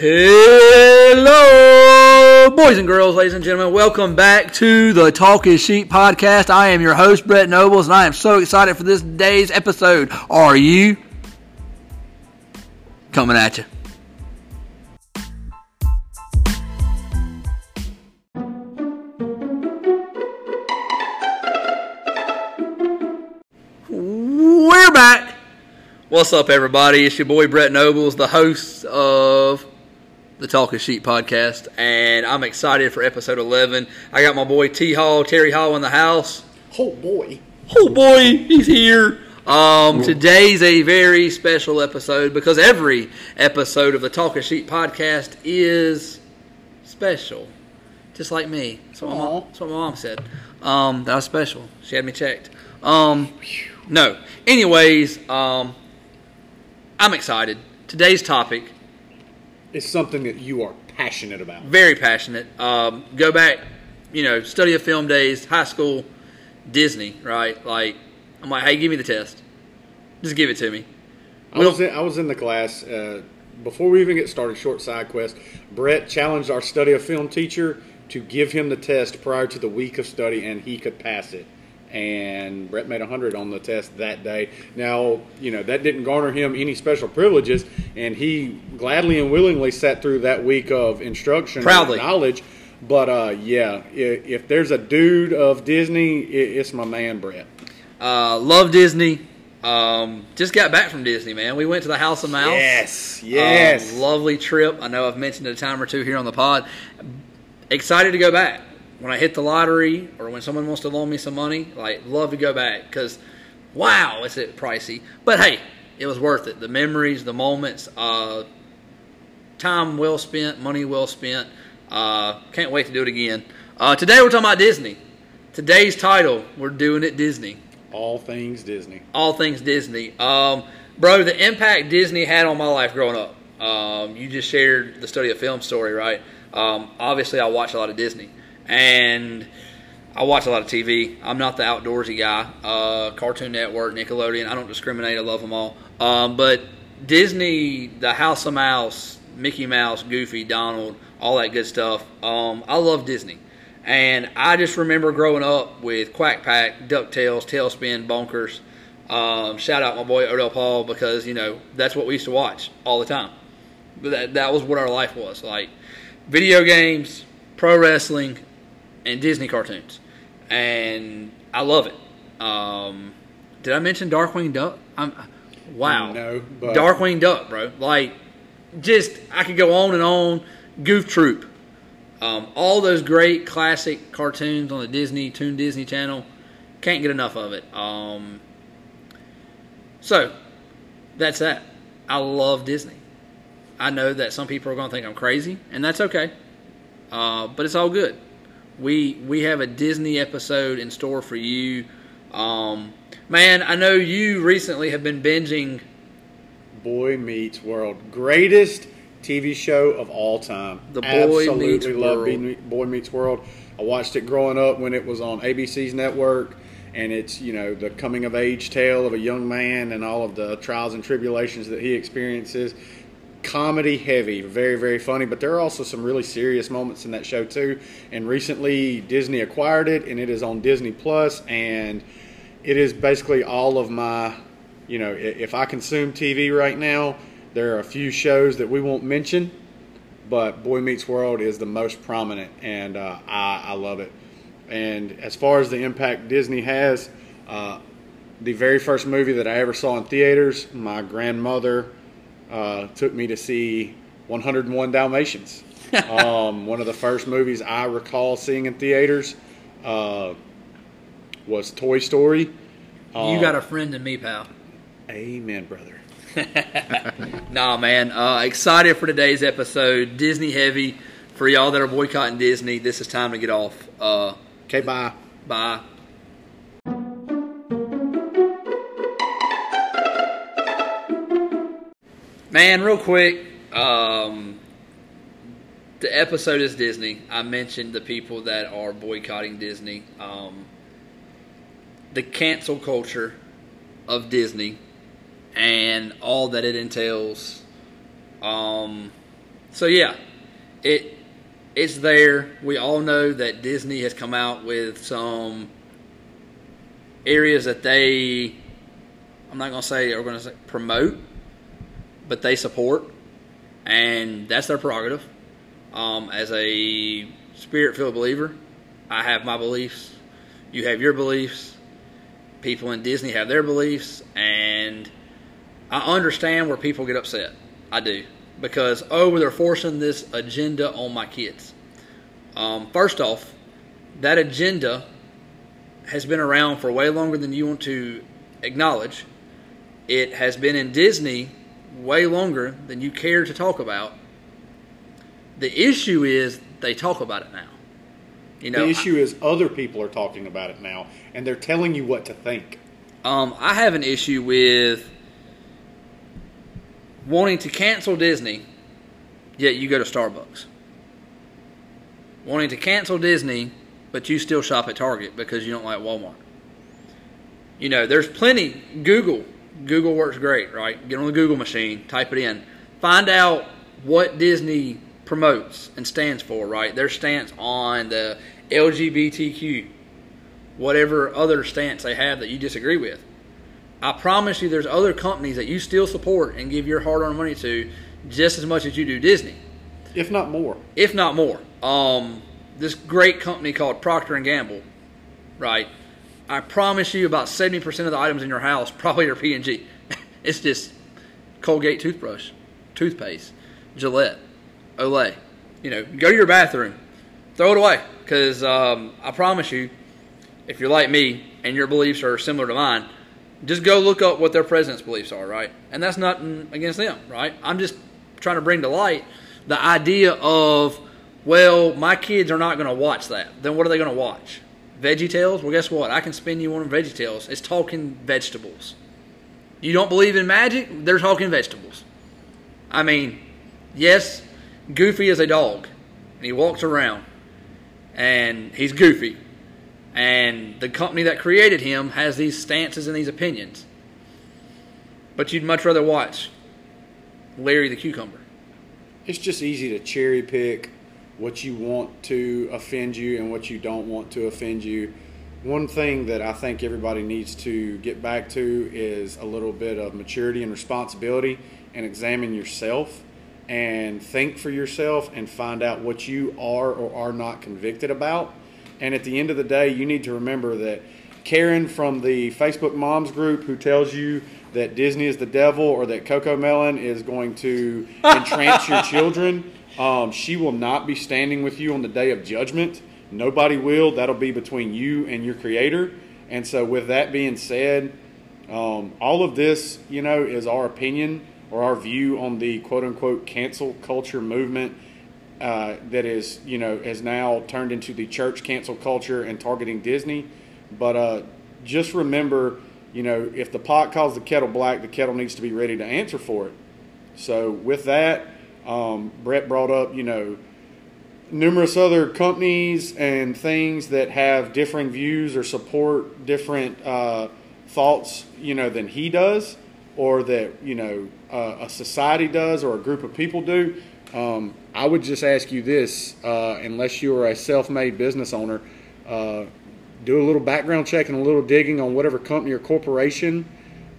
Hello, boys and girls, ladies and gentlemen. Welcome back to the Talk is Sheep podcast. I am your host, Brett Nobles, and I am so excited for this day's episode. Are you? Coming at you. We're back. What's up, everybody? It's your boy Brett Nobles, the host of the Talk is Sheep podcast, and I'm excited for episode 11. I got my boy T Hall, Terry Hall in the house. Oh boy. Oh boy, he's here. Um, today's a very special episode because every episode of the Talk is Sheep podcast is special, just like me. That's what, my mom, that's what my mom said. Um, that was special. She had me checked. Um, no. Anyways, um, I'm excited. Today's topic It's something that you are passionate about. very passionate. Um, go back, you know, study of film days, high school, Disney, right? Like, I'm like, hey, give me the test. Just give it to me. I was in, I was in the class uh, before we even get started. Short side quest. Brett challenged our study of film teacher to give him the test prior to the week of study, and he could pass it. And Brett made 100 on the test that day. Now, you know, that didn't garner him any special privileges, and he gladly and willingly sat through that week of instruction Proudly. and knowledge. But uh, yeah, if, if there's a dude of Disney, it, it's my man, Brett. Uh, love Disney. Um, just got back from Disney, man. We went to the House of Mouse. Yes, yes. Um, lovely trip. I know I've mentioned it a time or two here on the pod. Excited to go back. When I hit the lottery or when someone wants to loan me some money, like love to go back because wow, is it pricey? But hey, it was worth it. The memories, the moments, uh, time well spent, money well spent. Uh, can't wait to do it again. Uh, today we're talking about Disney. Today's title, we're doing it Disney All things Disney. all things Disney. Um, bro, the impact Disney had on my life growing up. Um, you just shared the study of film story, right? Um, obviously, I watch a lot of Disney, and I watch a lot of TV. I'm not the outdoorsy guy. Uh, Cartoon Network, Nickelodeon. I don't discriminate. I love them all. Um, but Disney, the House of Mouse, Mickey Mouse, Goofy, Donald, all that good stuff. Um, I love Disney. And I just remember growing up with Quack Pack, DuckTales, TaleSpin, Bonkers. Um, shout out my boy Odell Paul because, you know, that's what we used to watch all the time. That, that was what our life was. Like video games, pro wrestling, and Disney cartoons. And I love it. Um, did I mention Darkwing Duck? I'm, wow. No, but- Darkwing Duck, bro. Like, just, I could go on and on. Goof Troop. Um, all those great classic cartoons on the Disney Toon Disney Channel. Can't get enough of it. Um, so that's that. I love Disney. I know that some people are going to think I'm crazy, and that's okay. Uh, but it's all good. We we have a Disney episode in store for you. Um, man, I know you recently have been binging. Boy Meets World, greatest TV show of all time. The Boy Absolutely Meets love World. Boy Meets World. I watched it growing up when it was on ABC's network, and it's you know the coming of age tale of a young man and all of the trials and tribulations that he experiences. Comedy heavy, very very funny, but there are also some really serious moments in that show too. And recently Disney acquired it, and it is on Disney Plus, and it is basically all of my you know, if I consume TV right now, there are a few shows that we won't mention, but Boy Meets World is the most prominent, and uh, I, I love it. And as far as the impact Disney has, uh, the very first movie that I ever saw in theaters, my grandmother uh, took me to see 101 Dalmatians. um, one of the first movies I recall seeing in theaters uh, was Toy Story. you Um, got a friend in me, pal. Amen, brother. Nah, man. Uh, excited for today's episode. Disney heavy. For y'all that are boycotting Disney, this is time to get off. Uh, Okay, bye. bye. Man, real quick, um, the episode is Disney. I mentioned the people that are boycotting Disney. Um, the cancel culture of Disney and all that it entails. Um, so yeah, it it's there. We all know that Disney has come out with some areas that they I'm not to say are going to promote, but they support, and that's their prerogative. Um, as a spirit-filled believer, I have my beliefs. You have your beliefs. People in Disney have their beliefs, and I understand where people get upset. I do because oh, they're forcing this agenda on my kids. Um, first off, that agenda has been around for way longer than you want to acknowledge. It has been in Disney way longer than you care to talk about. The issue is they talk about it now. You know, the issue I, is other people are talking about it now, and they're telling you what to think. Um, I have an issue with wanting to cancel Disney, yet you go to Starbucks. Wanting to cancel Disney, but you still shop at Target because you don't like Walmart. You know, there's plenty. Google, Google works great, right? Get on the Google machine, type it in, find out what Disney promotes and stands for, right? Their stance on the LGBTQ, whatever other stance they have that you disagree with. I promise you, there's other companies that you still support and give your hard-earned money to just as much as you do Disney, if not more. If not more. Um, this great company called Procter and Gamble, right? I promise you, about seventy percent of the items in your house probably are P and G. it's just Colgate toothbrush, toothpaste, Gillette, Olay. You know, go to your bathroom, throw it away, because um, I promise you, if you're like me and your beliefs are similar to mine, just go look up what their president's beliefs are, right? And that's nothing against them, right? I'm just trying to bring to light the idea of well, my kids are not going to watch that. Then what are they going to watch? Veggie Tales? Well, guess what? I can spin you one of Veggie Tales. It's talking vegetables. You don't believe in magic? They're talking vegetables. I mean, yes, Goofy is a dog, and he walks around, and he's goofy. And the company that created him has these stances and these opinions. But you'd much rather watch Larry the Cucumber. It's just easy to cherry pick what you want to offend you and what you don't want to offend you. One thing that I think everybody needs to get back to is a little bit of maturity and responsibility and examine yourself and think for yourself and find out what you are or are not convicted about. And at the end of the day, you need to remember that Karen from the Facebook Moms group who tells you that Disney is the devil or that Cocomelon is going to entrance your children um, she will not be standing with you on the day of judgment. Nobody will. That'll be between you and your Creator. And so, with that being said, um, all of this, you know, is our opinion or our view on the quote unquote cancel culture movement uh, that is, you know, has now turned into the church cancel culture and targeting Disney. But uh, just remember, you know, if the pot calls the kettle black, the kettle needs to be ready to answer for it. So, with that, um, Brett brought up, you know, numerous other companies and things that have differing views or support different uh, thoughts, you know, than he does, or that you know uh, a society does, or a group of people do. Um, I would just ask you this: uh, unless you are a self-made business owner, uh, do a little background check and a little digging on whatever company or corporation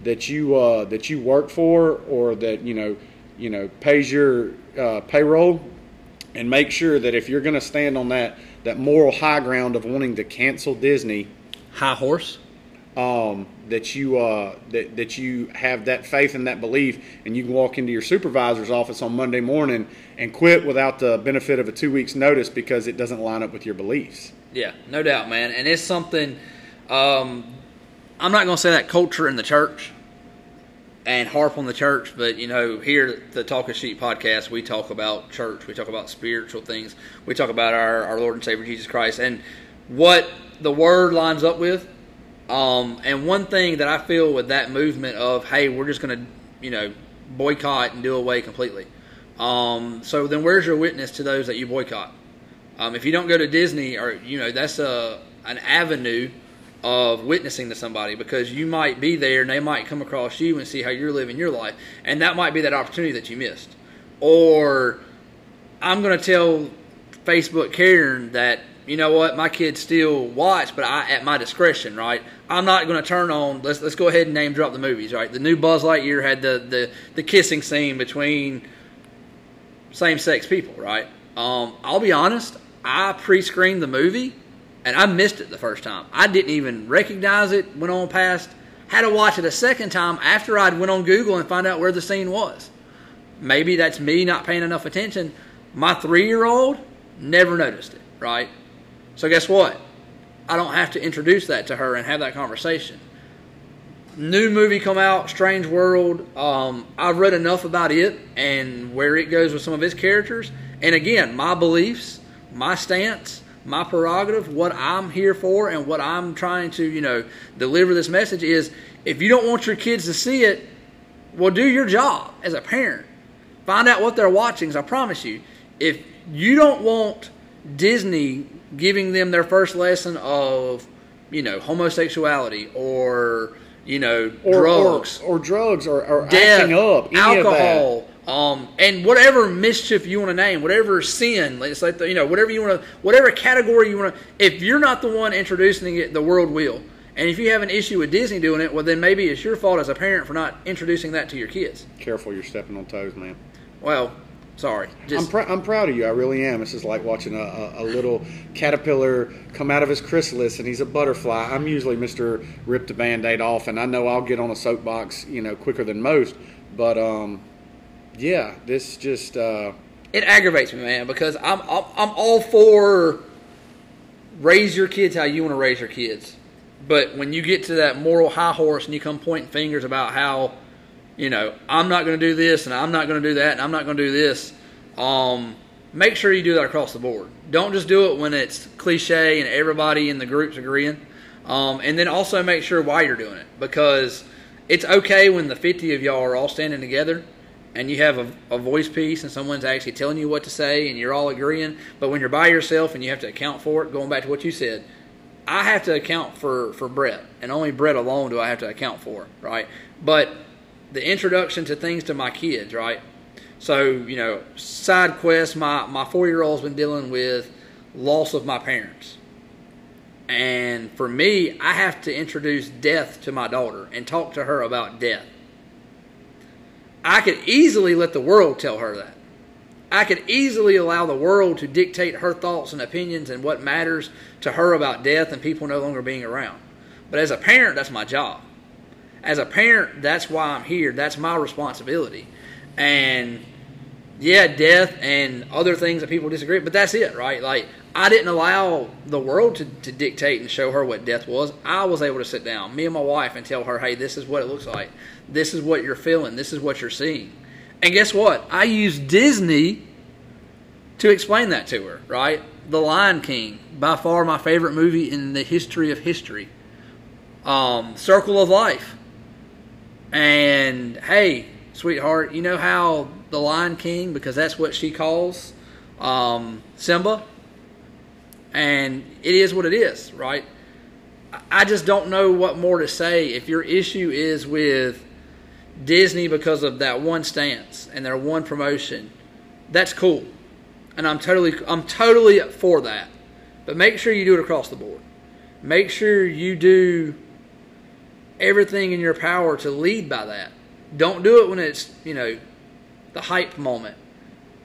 that you uh, that you work for, or that you know you know pays your uh, payroll and make sure that if you're going to stand on that that moral high ground of wanting to cancel Disney, high horse, um, that you uh, that that you have that faith and that belief, and you can walk into your supervisor's office on Monday morning and quit without the benefit of a two weeks notice because it doesn't line up with your beliefs. Yeah, no doubt, man, and it's something. Um, I'm not going to say that culture in the church and harp on the church, but you know, here the of Sheep podcast, we talk about church, we talk about spiritual things, we talk about our, our Lord and Savior Jesus Christ, and what the Word lines up with. Um, and one thing that I feel with that movement of, hey, we're just going to, you know, boycott and do away completely. Um, so then, where's your witness to those that you boycott? Um, if you don't go to Disney, or you know, that's a an avenue of witnessing to somebody because you might be there and they might come across you and see how you're living your life and that might be that opportunity that you missed or I'm going to tell Facebook Karen that you know what my kids still watch, but I at my discretion, right? I'm not going to turn on. Let's let's go ahead and name drop the movies, right? The new Buzz Lightyear had the the, the kissing scene between same sex people, right? Um, I'll be honest, I pre-screened the movie and I missed it the first time. I didn't even recognize it. Went on past. Had to watch it a second time after I'd went on Google and find out where the scene was. Maybe that's me not paying enough attention. My three-year-old never noticed it, right? So guess what? I don't have to introduce that to her and have that conversation. New movie come out, Strange World. Um, I've read enough about it and where it goes with some of its characters. And again, my beliefs, my stance, my prerogative, what I'm here for, and what I'm trying to, you know, deliver this message is if you don't want your kids to see it, well, do your job as a parent. Find out what they're watching. I promise you, if you don't want Disney giving them their first lesson of, you know, homosexuality or you know, or, drugs or, or drugs or, or death, acting up, any of that. alcohol, um, and whatever mischief you want to name, whatever sin, it's like the, you know, whatever you want to, whatever category you want to. If you're not the one introducing it, the world will. And if you have an issue with Disney doing it, well, then maybe it's your fault as a parent for not introducing that to your kids. Careful, you're stepping on toes, man. Well, sorry. I'm, pr- I'm proud of you. I really am. This is like watching a, a, a little caterpillar come out of his chrysalis and he's a butterfly. I'm usually Mr. Rip the band aid off, and I know I'll get on a soapbox, you know, quicker than most. But, um, yeah, this just. Uh, it aggravates me, man, because I'm, I'm I'm all for raise your kids how you want to raise your kids, but when you get to that moral high horse and you come pointing fingers about how, you know, I'm not going to do this and I'm not going to do that and I'm not going to do this, um, make sure you do that across the board. Don't just do it when it's cliche and everybody in the group's agreeing, um, and then also make sure why you're doing it because it's okay when the 50 of y'all are all standing together and you have a, a, voice piece and someone's actually telling you what to say and you're all agreeing. But when you're by yourself and you have to account for it, going back to what you said, I have to account for, for Brett, and only Brett alone do I have to account for, right? But the introduction to things to my kids, right? So, you know, side quest, my, my four year old's been dealing with loss of my parents. And for me, I have to introduce death to my daughter and talk to her about death. I could easily let the world tell her that. I could easily allow the world to dictate her thoughts and opinions and what matters to her about death and people no longer being around. But as a parent, that's my job. As a parent, that's why I'm here. That's my responsibility. And yeah, death and other things that people disagree, but that's it, right? Like I didn't allow the world to, to dictate and show her what death was. I was able to sit down, me and my wife, and tell her, hey, this is what it looks like. This is what you're feeling. This is what you're seeing. And guess what? I used Disney to explain that to her, right? The Lion King, by far my favorite movie in the history of history. Um, Circle of Life. And hey, sweetheart, you know how the Lion King, because that's what she calls um, Simba, and it is what it is, right? I just don't know what more to say. If your issue is with Disney because of that one stance and their one promotion, that's cool, and I'm totally I'm totally for that. But make sure you do it across the board. Make sure you do everything in your power to lead by that. Don't do it when it's you know the hype moment.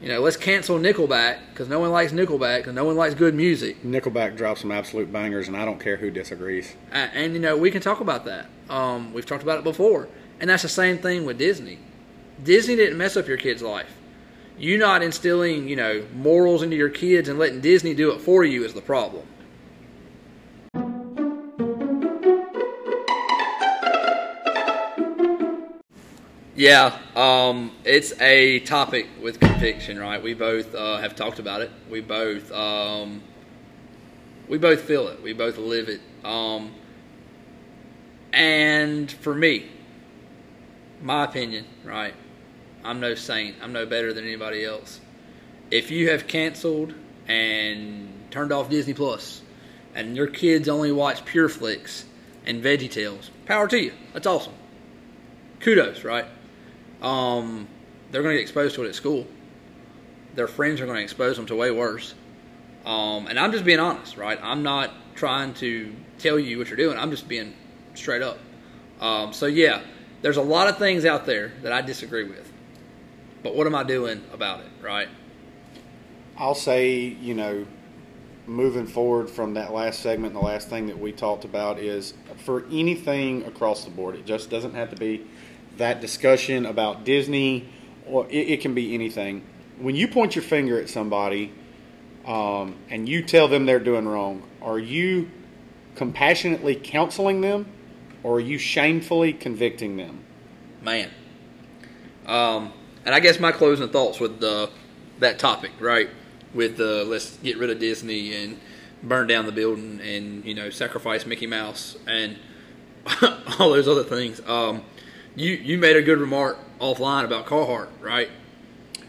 You know, let's cancel Nickelback because no one likes Nickelback because no one likes good music. Nickelback drops some absolute bangers, and I don't care who disagrees. And, and you know, we can talk about that. Um, we've talked about it before, and that's the same thing with Disney. Disney didn't mess up your kid's life. You not instilling, you know, morals into your kids and letting Disney do it for you is the problem. Yeah, um, it's a topic with conviction, right? We both uh, have talked about it. We both um, we both feel it. We both live it. Um, and for me, my opinion, right? I'm no saint. I'm no better than anybody else. If you have canceled and turned off Disney Plus, and your kids only watch Pure Flix and Veggie Tales, power to you. That's awesome. Kudos, right? Um, they're going to get exposed to it at school. their friends are going to expose them to way worse. Um, and I'm just being honest, right? I'm not trying to tell you what you're doing. I'm just being straight up. Um, so yeah, there's a lot of things out there that I disagree with. But what am I doing about it, right? I'll say, you know, moving forward from that last segment, the last thing that we talked about is for anything across the board. It just doesn't have to be that discussion about Disney, or it, it can be anything. When you point your finger at somebody um, and you tell them they're doing wrong, are you compassionately counseling them, or are you shamefully convicting them? Man. Um, and I guess my closing thoughts with the that topic, right? With the let's get rid of Disney and burn down the building and you know sacrifice Mickey Mouse and all those other things. Um, you you made a good remark offline about Carhartt, right?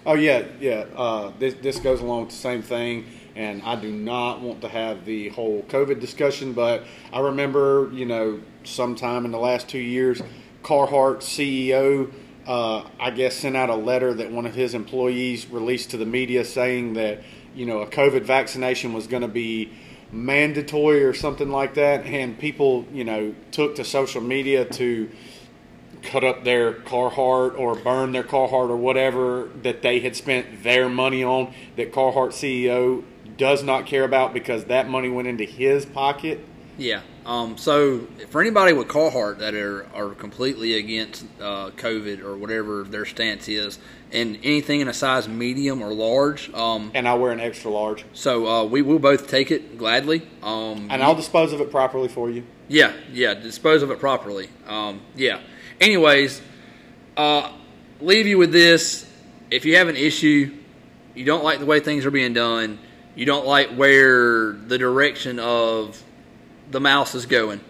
Oh yeah, yeah. Uh, this this goes along with the same thing, and I do not want to have the whole COVID discussion, but I remember, you know, sometime in the last two years, Carhartt CEO, uh, I guess, sent out a letter that one of his employees released to the media saying that you know a COVID vaccination was going to be mandatory or something like that, and people, you know, took to social media to cut up their Carhartt or burn their Carhartt or whatever that they had spent their money on that Carhartt CEO does not care about because that money went into his pocket. Yeah. Um, so for anybody with Carhartt that are, are completely against uh, COVID or whatever their stance is, and anything in a size medium or large, um, And I wear an extra large. so uh, we will both take it gladly. Um, And I'll dispose of it properly for you. Yeah, yeah, dispose of it properly. Um, yeah. Anyways, uh, leave you with this. If you have an issue, you don't like the way things are being done, you don't like where the direction of the mouse is going.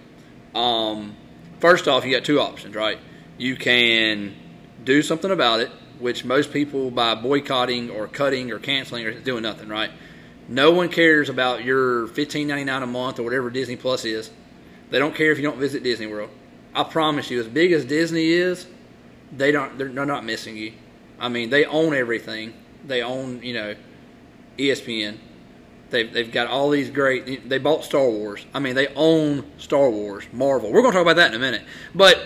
Um, first off, you got two options, right? You can do something about it, which most people by boycotting or cutting or canceling are doing nothing, right? No one cares about your $15.99 a month or whatever Disney Plus is. They don't care if you don't visit Disney World. I promise you, as big as Disney is, they don't. They're, they're not missing you. I mean, they own everything. They own, you know, ESPN. They've they've got all these great. They bought Star Wars. I mean, they own Star Wars, Marvel. We're to talk about that in a minute. But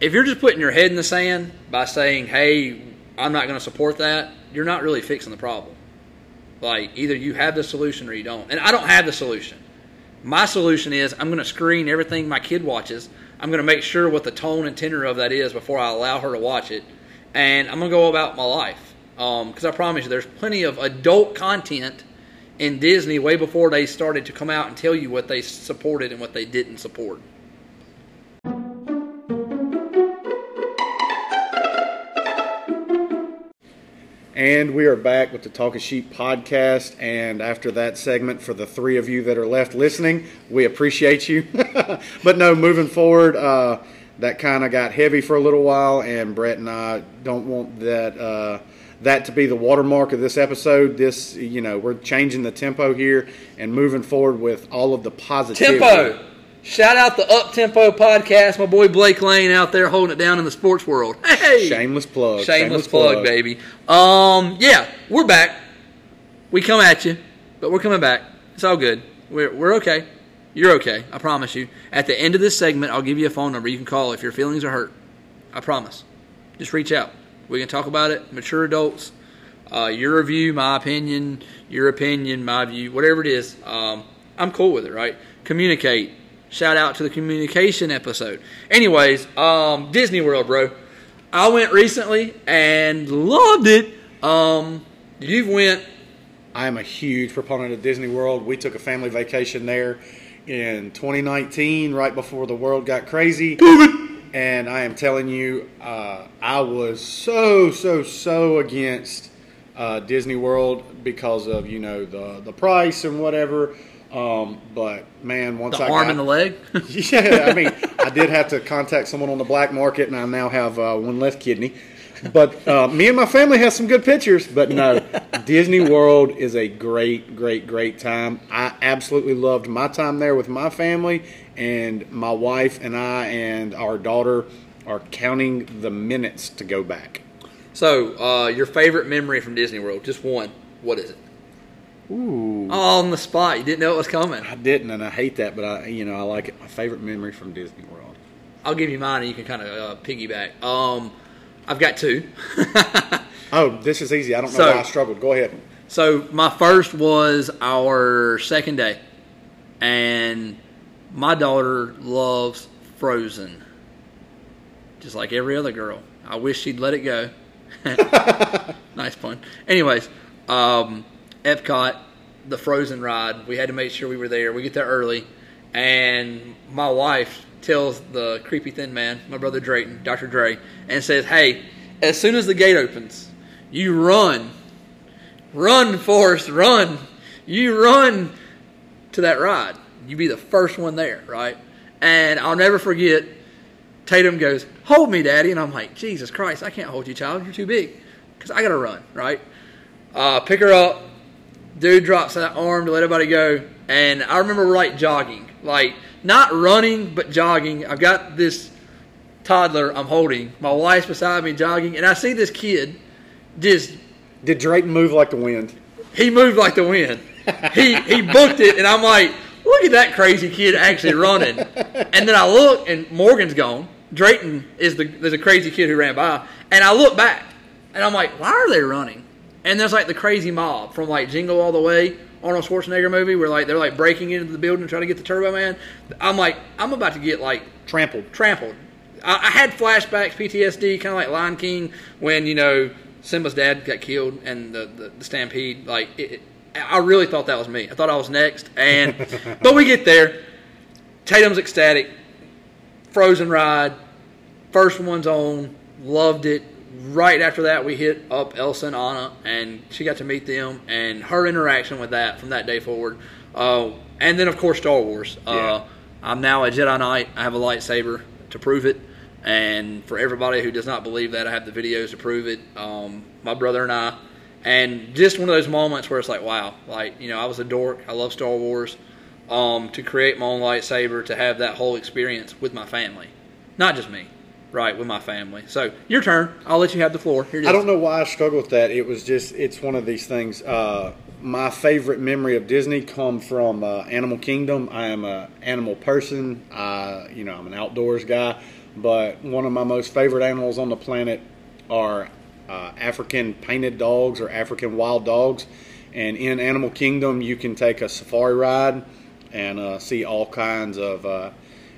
if you're just putting your head in the sand by saying, "Hey, I'm not going to support that," you're not really fixing the problem. Like either you have the solution or you don't. And I don't have the solution. My solution is I'm going to screen everything my kid watches. I'm going to make sure what the tone and tenor of that is before I allow her to watch it, and I'm going to go about my life. Um, because I promise you, there's plenty of adult content in Disney way before they started to come out and tell you what they supported and what they didn't support. And we are back with the Talk of Sheep podcast. And after that segment, for the three of you that are left listening, we appreciate you. but no, moving forward, uh, that kind of got heavy for a little while, and Brett and I don't want that uh, that to be the watermark of this episode. This, you know, we're changing the tempo here and moving forward with all of the positivity. Tempo. Shout out the Up Tempo podcast. My boy Blake Lane out there holding it down in the sports world. Hey, Shameless plug. shameless, plug, baby. Um, yeah, we're back. We come at you, but we're coming back. It's all good. We're we're okay. You're okay. I promise you. At the end of this segment, I'll give you a phone number you can call if your feelings are hurt. I promise. Just reach out. We can talk about it. Mature adults. Uh, your review, my opinion. Your opinion, my view. Whatever it is, um, I'm cool with it. Right? Communicate. Shout out to the communication episode. Anyways, um, Disney World, bro. I went recently and loved it. Um, you went. I am a huge proponent of Disney World. We took a family vacation there in 2019, right before the world got crazy. And I am telling you, uh, I was so, so, so against uh, Disney World because of you know the the price and whatever. Um, but man, once The I arm got, and the leg. yeah, I mean, I did have to contact someone on the black market, and I now have uh, one left kidney. But uh, me and my family have some good pictures. But no, Disney World is a great, great, great time. I absolutely loved my time there with my family, and my wife and I and our daughter are counting the minutes to go back. So, uh, your favorite memory from Disney World? Just one. What is it? Ooh. Oh, on the spot. You didn't know it was coming. I didn't, and I hate that, but I, you know, I like it. My favorite memory from Disney World. I'll give you mine, and you can kind of uh, piggyback. Um, I've got two. Oh, this is easy. I don't know So- why I struggled. Go ahead. So my first was our second day, and my daughter loves Frozen, just like every other girl. I wish she'd let it go. nice pun. Anyways, um, Epcot, the Frozen ride. We had to make sure we were there. We get there early, and my wife tells the creepy thin man, my brother Drayton, Dr. Dre, and says, "Hey, as soon as the gate opens, you run." Run, Forrest, run. You run to that ride. You be the first one there, right? And I'll never forget, Tatum goes, Hold me, Daddy. And I'm like, Jesus Christ, I can't hold you, child. You're too big. Because I got to run, right? Uh, pick her up. Dude drops that arm to let everybody go. And I remember like jogging. Like, not running, but jogging. I've got this toddler I'm holding. My wife's beside me jogging. And I see this kid just Did Drayton move like the wind? he moved like the wind. He he booked it, and I'm like, look at that crazy kid actually running. And then I look, and Morgan's gone. Drayton is the there's a crazy kid who ran by, and I look back, and I'm like, why are they running? And there's like the crazy mob from like Jingle All the Way, Arnold Schwarzenegger movie, where like they're like breaking into the building trying to get the Turbo Man. I'm like, I'm about to get like Trampled. trampled. I, I had flashbacks, PTSD, kind of like Lion King when you know Simba's dad got killed and the the, the stampede. Like it, it- I really thought that was me. I thought I was next, and but we get there. Tatum's ecstatic. Frozen ride, first one's on. Loved it. Right after that, we hit up Elsa and Anna, and she got to meet them, and her interaction with that from that day forward. Uh, and then, of course, Star Wars. Uh, I'm now a Jedi Knight. I have a lightsaber to prove it. And for everybody who does not believe that, I have the videos to prove it. Um, my brother and I. And just one of those moments where it's like, wow, like, you know, I was a dork. I love Star Wars. Um, to create my own lightsaber, to have that whole experience with my family. Not just me, right, with my family. So, your turn. I'll let you have the floor. Here. I don't know why I struggle with that. It was just it's one of these things. Uh, my favorite memory of Disney come from uh, Animal Kingdom. I am a animal person. I, you know, I'm an outdoors guy. But one of my most favorite animals on the planet are uh, African painted dogs or African wild dogs. And in Animal Kingdom, you can take a safari ride and uh, see all kinds of uh,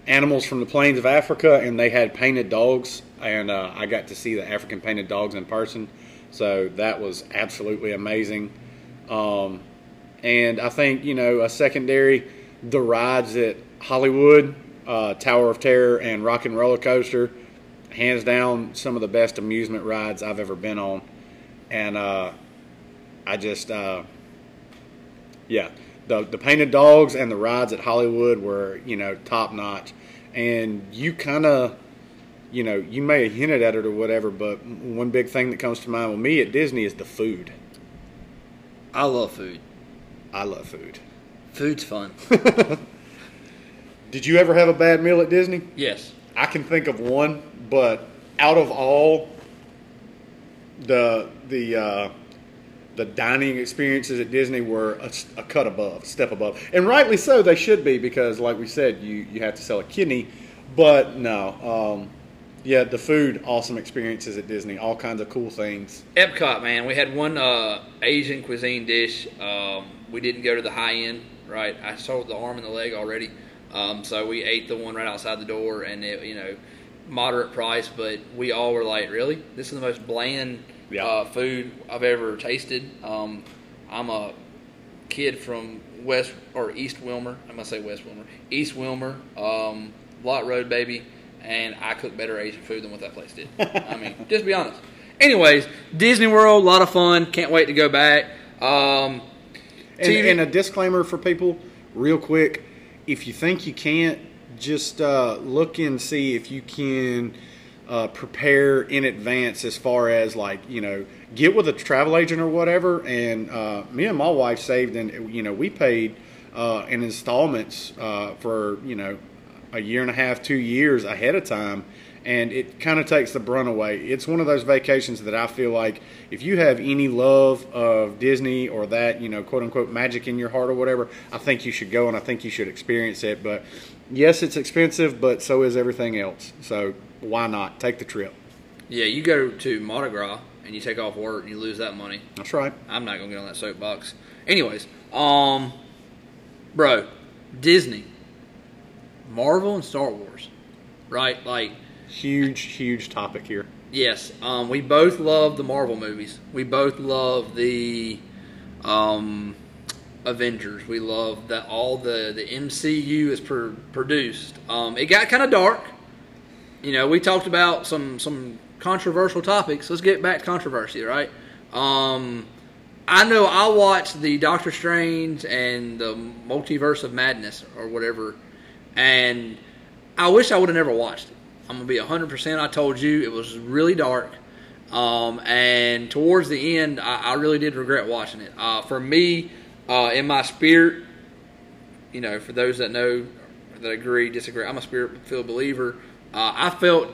animals from the plains of Africa, and they had painted dogs, and uh, I got to see the African painted dogs in person. So that was absolutely amazing. Um, and I think you know a secondary, the rides at Hollywood, uh, Tower of Terror, and Rock and Roller Coaster, hands down some of the best amusement rides I've ever been on. And uh, I just, uh, yeah, the the painted dogs and the rides at Hollywood were you know top notch. And you kind of, you know, you may have hinted at it or whatever, but one big thing that comes to mind with me at Disney is the food. I love food. I love food. Food's fun. Did you ever have a bad meal at Disney? yes. I can think of one, but out of all the the uh, the dining experiences at Disney were a, a cut above, a step above, and rightly so. They should be because, like we said, you you have to sell a kidney. But no, um, yeah, the food, awesome experiences at Disney, all kinds of cool things. Epcot, man, we had one uh, Asian cuisine dish. Um, we didn't go to the high end, right? I sold the arm and the leg already, um, so we ate the one right outside the door, and it, you know, moderate price, but we all were like, really, this is the most bland Yeah. uh, food I've ever tasted. Um, I'm a kid from West or East Wilmer. I'm gonna say West Wilmer, East Wilmer, um, Lot Road, baby, and I cook better Asian food than what that place did. I mean, just be honest. Anyways, Disney World, a lot of fun. Can't wait to go back. Um, And, and a disclaimer for people, real quick: if you think you can't, just uh, look and see if you can uh, prepare in advance. As far as like you know, get with a travel agent or whatever. And uh, me and my wife saved, and you know, we paid uh, in installments uh, for you know a year and a half, two years ahead of time. And it kind of takes the brunt away. It's one of those vacations that I feel like if you have any love of Disney or that, you know, quote unquote magic in your heart or whatever, I think you should go and I think you should experience it. But yes, it's expensive, but so is everything else. So why not take the trip? Yeah, you go to Mardi Gras and you take off work and you lose that money. That's right. I'm not gonna get on that soapbox. Anyways, um, bro, Disney, Marvel, and Star Wars, right? Like, Huge, huge topic here. yes, um, we both love the Marvel movies. We both love the um, Avengers. We love that all the the MCU is pr- produced. Um, it got kind of dark. You know, we talked about some some controversial topics. Let's get back to controversy, right? Um, I know I watched the Doctor Strange and the Multiverse of Madness or whatever, and I wish I would have never watched it. I'm gonna be 100%. I told you it was really dark, um, and towards the end, I, I really did regret watching it. Uh, for me, uh, in my spirit, you know, for those that know, that agree, disagree, I'm a spirit-filled believer. Uh, I felt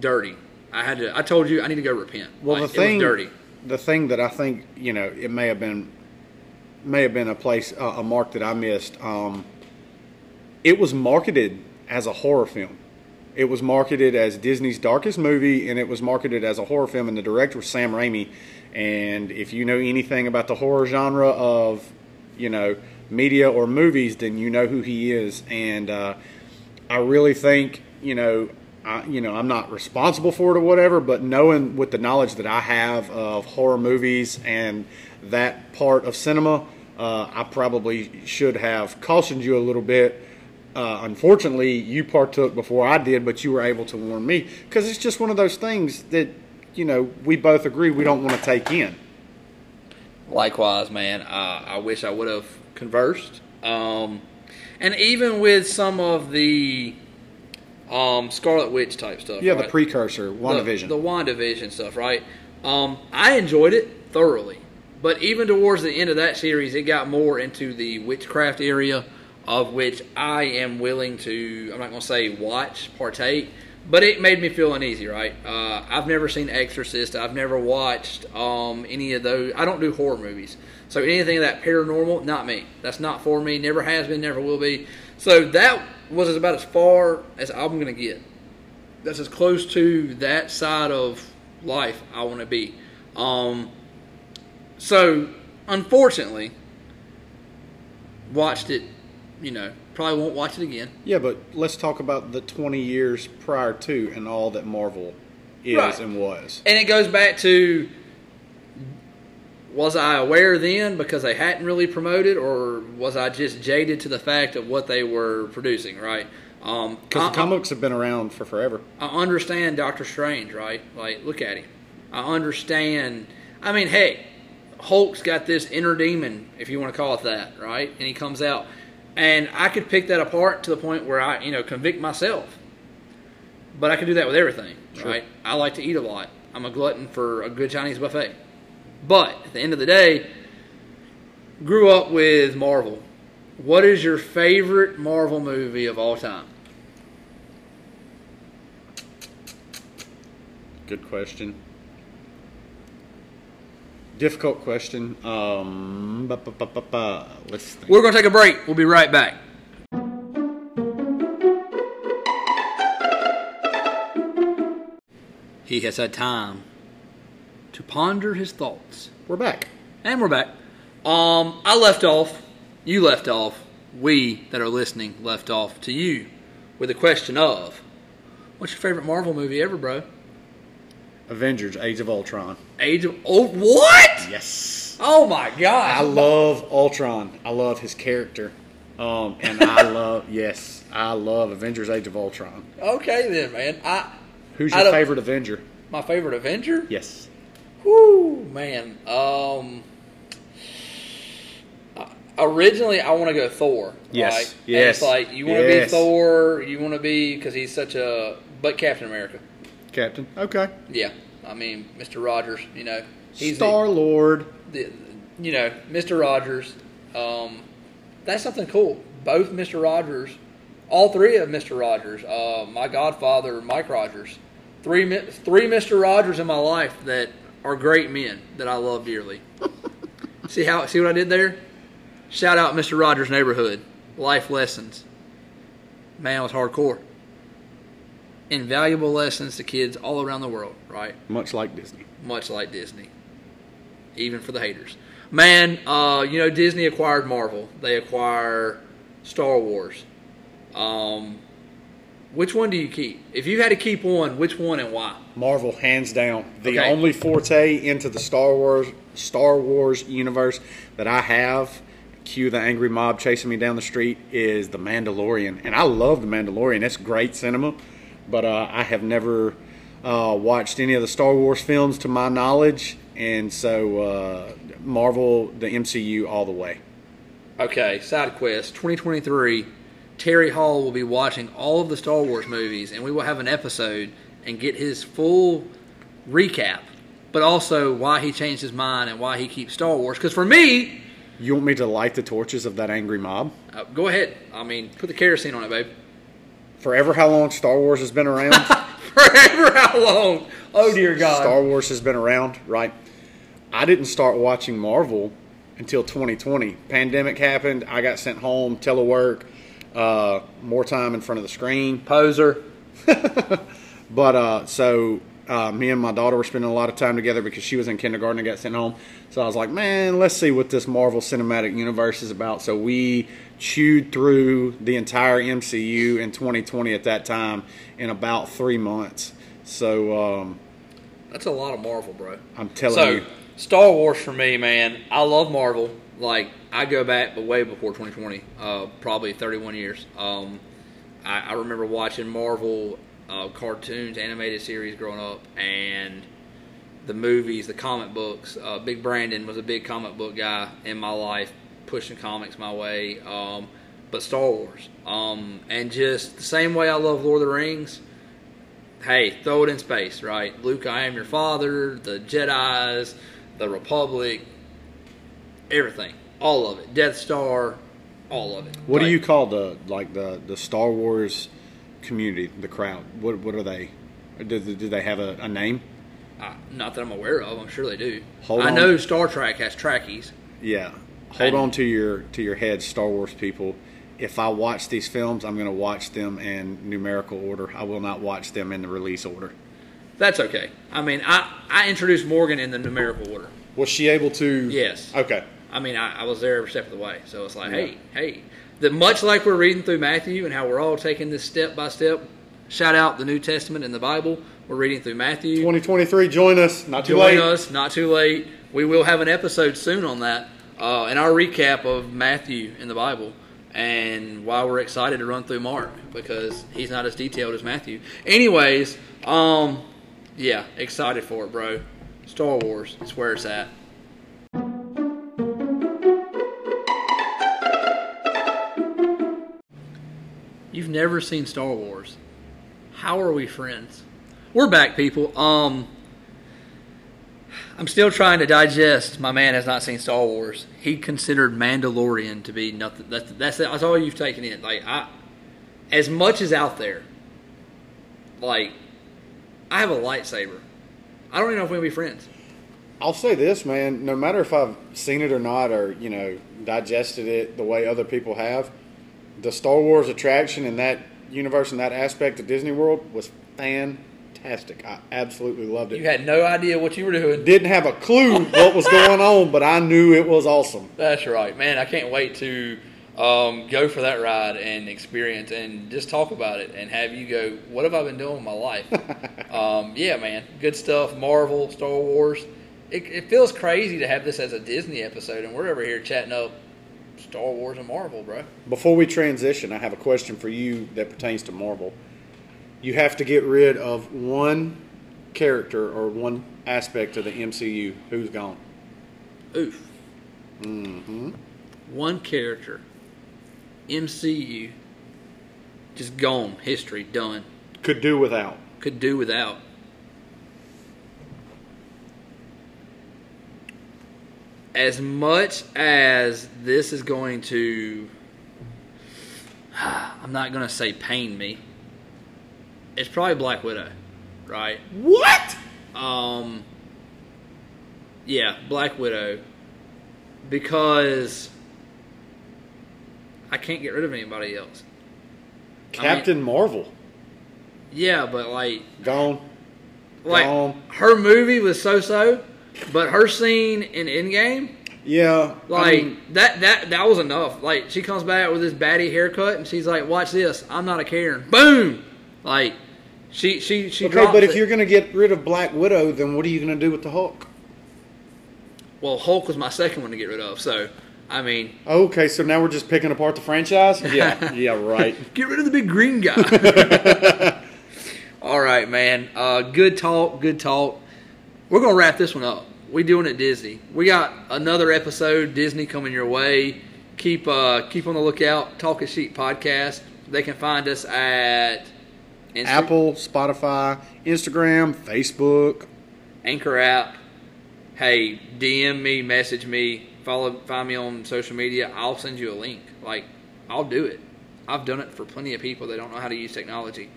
dirty. I had to. I told you I need to go repent. Well, Like, the thing, it was dirty. the thing that I think you know, it may have been, may have been a place, uh, a mark that I missed. Um, it was marketed as a horror film. It was marketed as Disney's darkest movie, and it was marketed as a horror film. And the director was Sam Raimi. And if you know anything about the horror genre of, you know, media or movies, then you know who he is. And uh, I really think, you know, I, you know, I'm not responsible for it or whatever, but knowing with the knowledge that I have of horror movies and that part of cinema, uh, I probably should have cautioned you a little bit. Uh, unfortunately, you partook before I did, but you were able to warn me because it's just one of those things that, you know, we both agree we don't want to take in. Likewise, man. Uh, I wish I would have conversed. Um, and even with some of the um, Scarlet Witch type stuff. Yeah, right? the precursor, the, WandaVision. the WandaVision stuff, right? Um, I enjoyed it thoroughly, but even towards the end of that series, it got more into the witchcraft area, of which I am willing to. I'm not going to say watch, partake, but it made me feel uneasy, right? Uh, I've never seen Exorcist. I've never watched um, any of those. I don't do horror movies, so anything of that paranormal, not me. That's not for me. Never has been. Never will be. So that was about as far as I'm going to get that's as close to that side of life I want to be. Um, so, unfortunately, watched it. You know, probably won't watch it again. yeah, but let's talk about the 20 years prior to and all that Marvel is Right. and was. And it goes back to was I aware then because they hadn't really promoted, or was I just jaded to the fact of what they were producing? Right. Um, Because I- the comics have been around for forever. I understand Doctor Strange, right? Like, look at him. I understand. I mean, hey, Hulk's got this inner demon, if you want to call it that, right? And he comes out, and I could pick that apart to the point where I, you know, convict myself. But I can do that with everything, Sure. right? I like to eat a lot. I'm a glutton for a good Chinese buffet. But at the end of the day, grew up with Marvel. What is your favorite Marvel movie of all time? Good question. Difficult question. Um, ba, ba, ba. Let's think. We're going to take a break. We'll be right back. He has had time to ponder his thoughts. We're back. And we're back. Um, I left off, you left off, we that are listening left off to you with the question of what's your favorite Marvel movie ever, bro? Avengers: Age of Ultron. Age of Oh what? Yes. Oh my god. I love Ultron. I love his character. Um, and I love yes, I love Avengers: Age of Ultron. Okay then, man. I Who's your favorite Avenger? my favorite Avenger? Yes. Whoo, man. Um, uh, originally, I want to go Thor. Yes, Right? Yes, it's like you want to yes. be Thor. You want to be because he's such a. But Captain America. Captain. Okay. Yeah, I mean Mr. Rogers. You know, Star Lord. the, the you know Mr. Rogers. Um, that's something cool. Both Mr. Rogers all three of Mister Rogers. Uh, my godfather, Mike Rogers. Three three Mister Rogers in my life that are great men that I love dearly. see how see what I did there? Shout out Mister Rogers neighborhood. Life lessons. Man, it was hardcore. Invaluable lessons to kids all around the world, right? Much like Disney. much like Disney, even for the haters. Man, uh, you know Disney acquired Marvel. They acquire Star Wars. Um, which one do you keep? If you had to keep one, which one and why? Marvel, hands down, the Okay. only forte into the Star Wars Star Wars universe that I have. Cue the angry mob chasing me down the street is the Mandalorian, and I love the Mandalorian. It's great cinema, but uh, I have never uh, watched any of the Star Wars films to my knowledge, and so uh, Marvel, the MCU, all the way. Okay, side quest 2023. Terry Hall will be watching all of the Star Wars movies, and we will have an episode and get his full recap, but also why he changed his mind and why he keeps Star Wars. Because for me, You want me to light the torches of that angry mob? uh, go ahead. I mean, put the kerosene on it, babe. Forever, how long Star Wars has been around? Forever how long? Oh dear God. Star Wars has been around, right? I didn't start watching Marvel until 2020. Pandemic happened. I got sent home, telework, uh, more time in front of the screen. Poser. But uh, so uh, me and my daughter were spending a lot of time together because she was in kindergarten and got sent home. So I was like, man, let's see what this Marvel Cinematic Universe is about. So we chewed through the entire MCU in 2020 at that time in about three months. So um, That's a lot of Marvel, bro. I'm telling so, you. Star Wars for me, man. I love Marvel. Like I go back, but way before 2020, uh, probably 31 years. Um, I, I remember watching Marvel uh, cartoons, animated series growing up, and the movies, the comic books. Uh, big Brandon was a big comic book guy in my life, pushing comics my way. Um, but Star Wars, um, and just the same way I love Lord of the Rings. Hey, throw it in space, right? Luke, I am your father. The Jedi's, the Republic, everything, all of it. Death Star, all of it. What do you call the like the the Star Wars community, the crowd? What what are they? Do, do they have a, a name? Uh, not that I'm aware of. I'm sure they do. Hold I on. know Star Trek has Trekkies. Yeah. Hold on to your to your head, Star Wars people. If I watch these films, I'm going to watch them in numerical order. I will not watch them in the release order. That's okay. I mean, I, I introduced Morgan in the numerical order. Was she able to? Yes. Okay. I mean, I, I was there every step of the way. So it's like, hey, hey. That much like we're reading through Matthew and how we're all taking this step by step. Shout out the New Testament and the Bible. We're reading through Matthew. 2023. Join us. Not too Join late. Join us, not too late. We will have an episode soon on that, uh, and our recap of Matthew in the Bible, and why we're excited to run through Mark because he's not as detailed as Matthew. Anyways, um, yeah, excited for it, bro. Star Wars, it's where it's at. You've never seen Star Wars. How are we friends? We're back, people. Um, I'm still trying to digest. My man has not seen Star Wars. He considered Mandalorian to be nothing. That's that's, that's all you've taken in. Like I, as much as out there. Like, I have a lightsaber. I don't even know if we'll be friends. I'll say this, man. No matter if I've seen it or not, or you know, digested it the way other people have, the Star Wars attraction in that universe and that aspect of Disney World was fantastic. I absolutely loved it. You had no idea what you were doing. Didn't have a clue what was going on, but I knew it was awesome. That's right, man. I can't wait to um, go for that ride and experience and just talk about it and have you go, what have I been doing with my life? um, yeah, man. Good stuff. Marvel, Star Wars. It, it feels crazy to have this as a Disney episode, and we're over here chatting up Star Wars and Marvel, bro. Before we transition, I have a question for you that pertains to Marvel. You have to get rid of one character or one aspect of the MCU. Who's gone? Oof. Mm-hmm. One character. MCU. Just gone. History. Done. Could do without. Could do without. As much as this is going to I'm not gonna say pain me. It's probably Black Widow, right? What? Um, yeah, Black Widow, because I can't get rid of anybody else. Captain Marvel. Yeah, but like, Gone. like Gone. her movie was so-so, but her scene in Endgame, Yeah. like I mean, that that that was enough. Like she comes back with this baddie haircut, and she's like, "Watch this, I'm not a Karen." Boom, like she she she. okay, drops but if it. you're going to get rid of Black Widow, then what are you going to do with the Hulk? well, Hulk was my second one to get rid of, so I mean, Okay, so now we're just picking apart the franchise? Yeah. yeah, right. Get rid of the big green guy. All right, man. Uh, good talk. Good talk. We're gonna wrap this one up. We doing it Disney. We got another episode Disney coming your way. Keep uh, keep on the lookout. Talk a Sheet podcast. They can find us at Insta- Apple, Spotify, Instagram, Facebook. Anchor app. Hey, DM me, message me, follow, find me on social media. I'll send you a link. Like, I'll do it. I've done it for plenty of people that don't know how to use technology.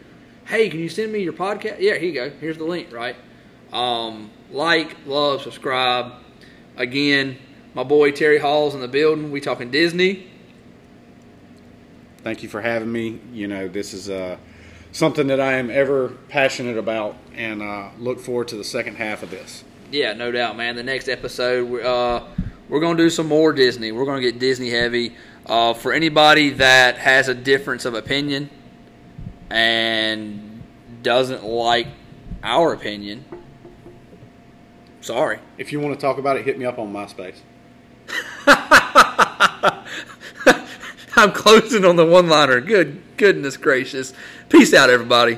Hey, can you send me your podcast? Yeah, here you go. Here's the link. Right. Um, like, love, subscribe. Again, my boy Terry Hall's in the building. We talking Disney. Thank you for having me. You know, this is uh, something that I am ever passionate about and uh, look forward to the second half of this. Yeah, no doubt, man. The next episode, we're, uh, we're going to do some more Disney. We're going to get Disney heavy. Uh, for anybody that has a difference of opinion and doesn't like our opinion, sorry. If you want to talk about it, hit me up on MySpace. I'm closing on the one liner. Good goodness gracious. Peace out, everybody.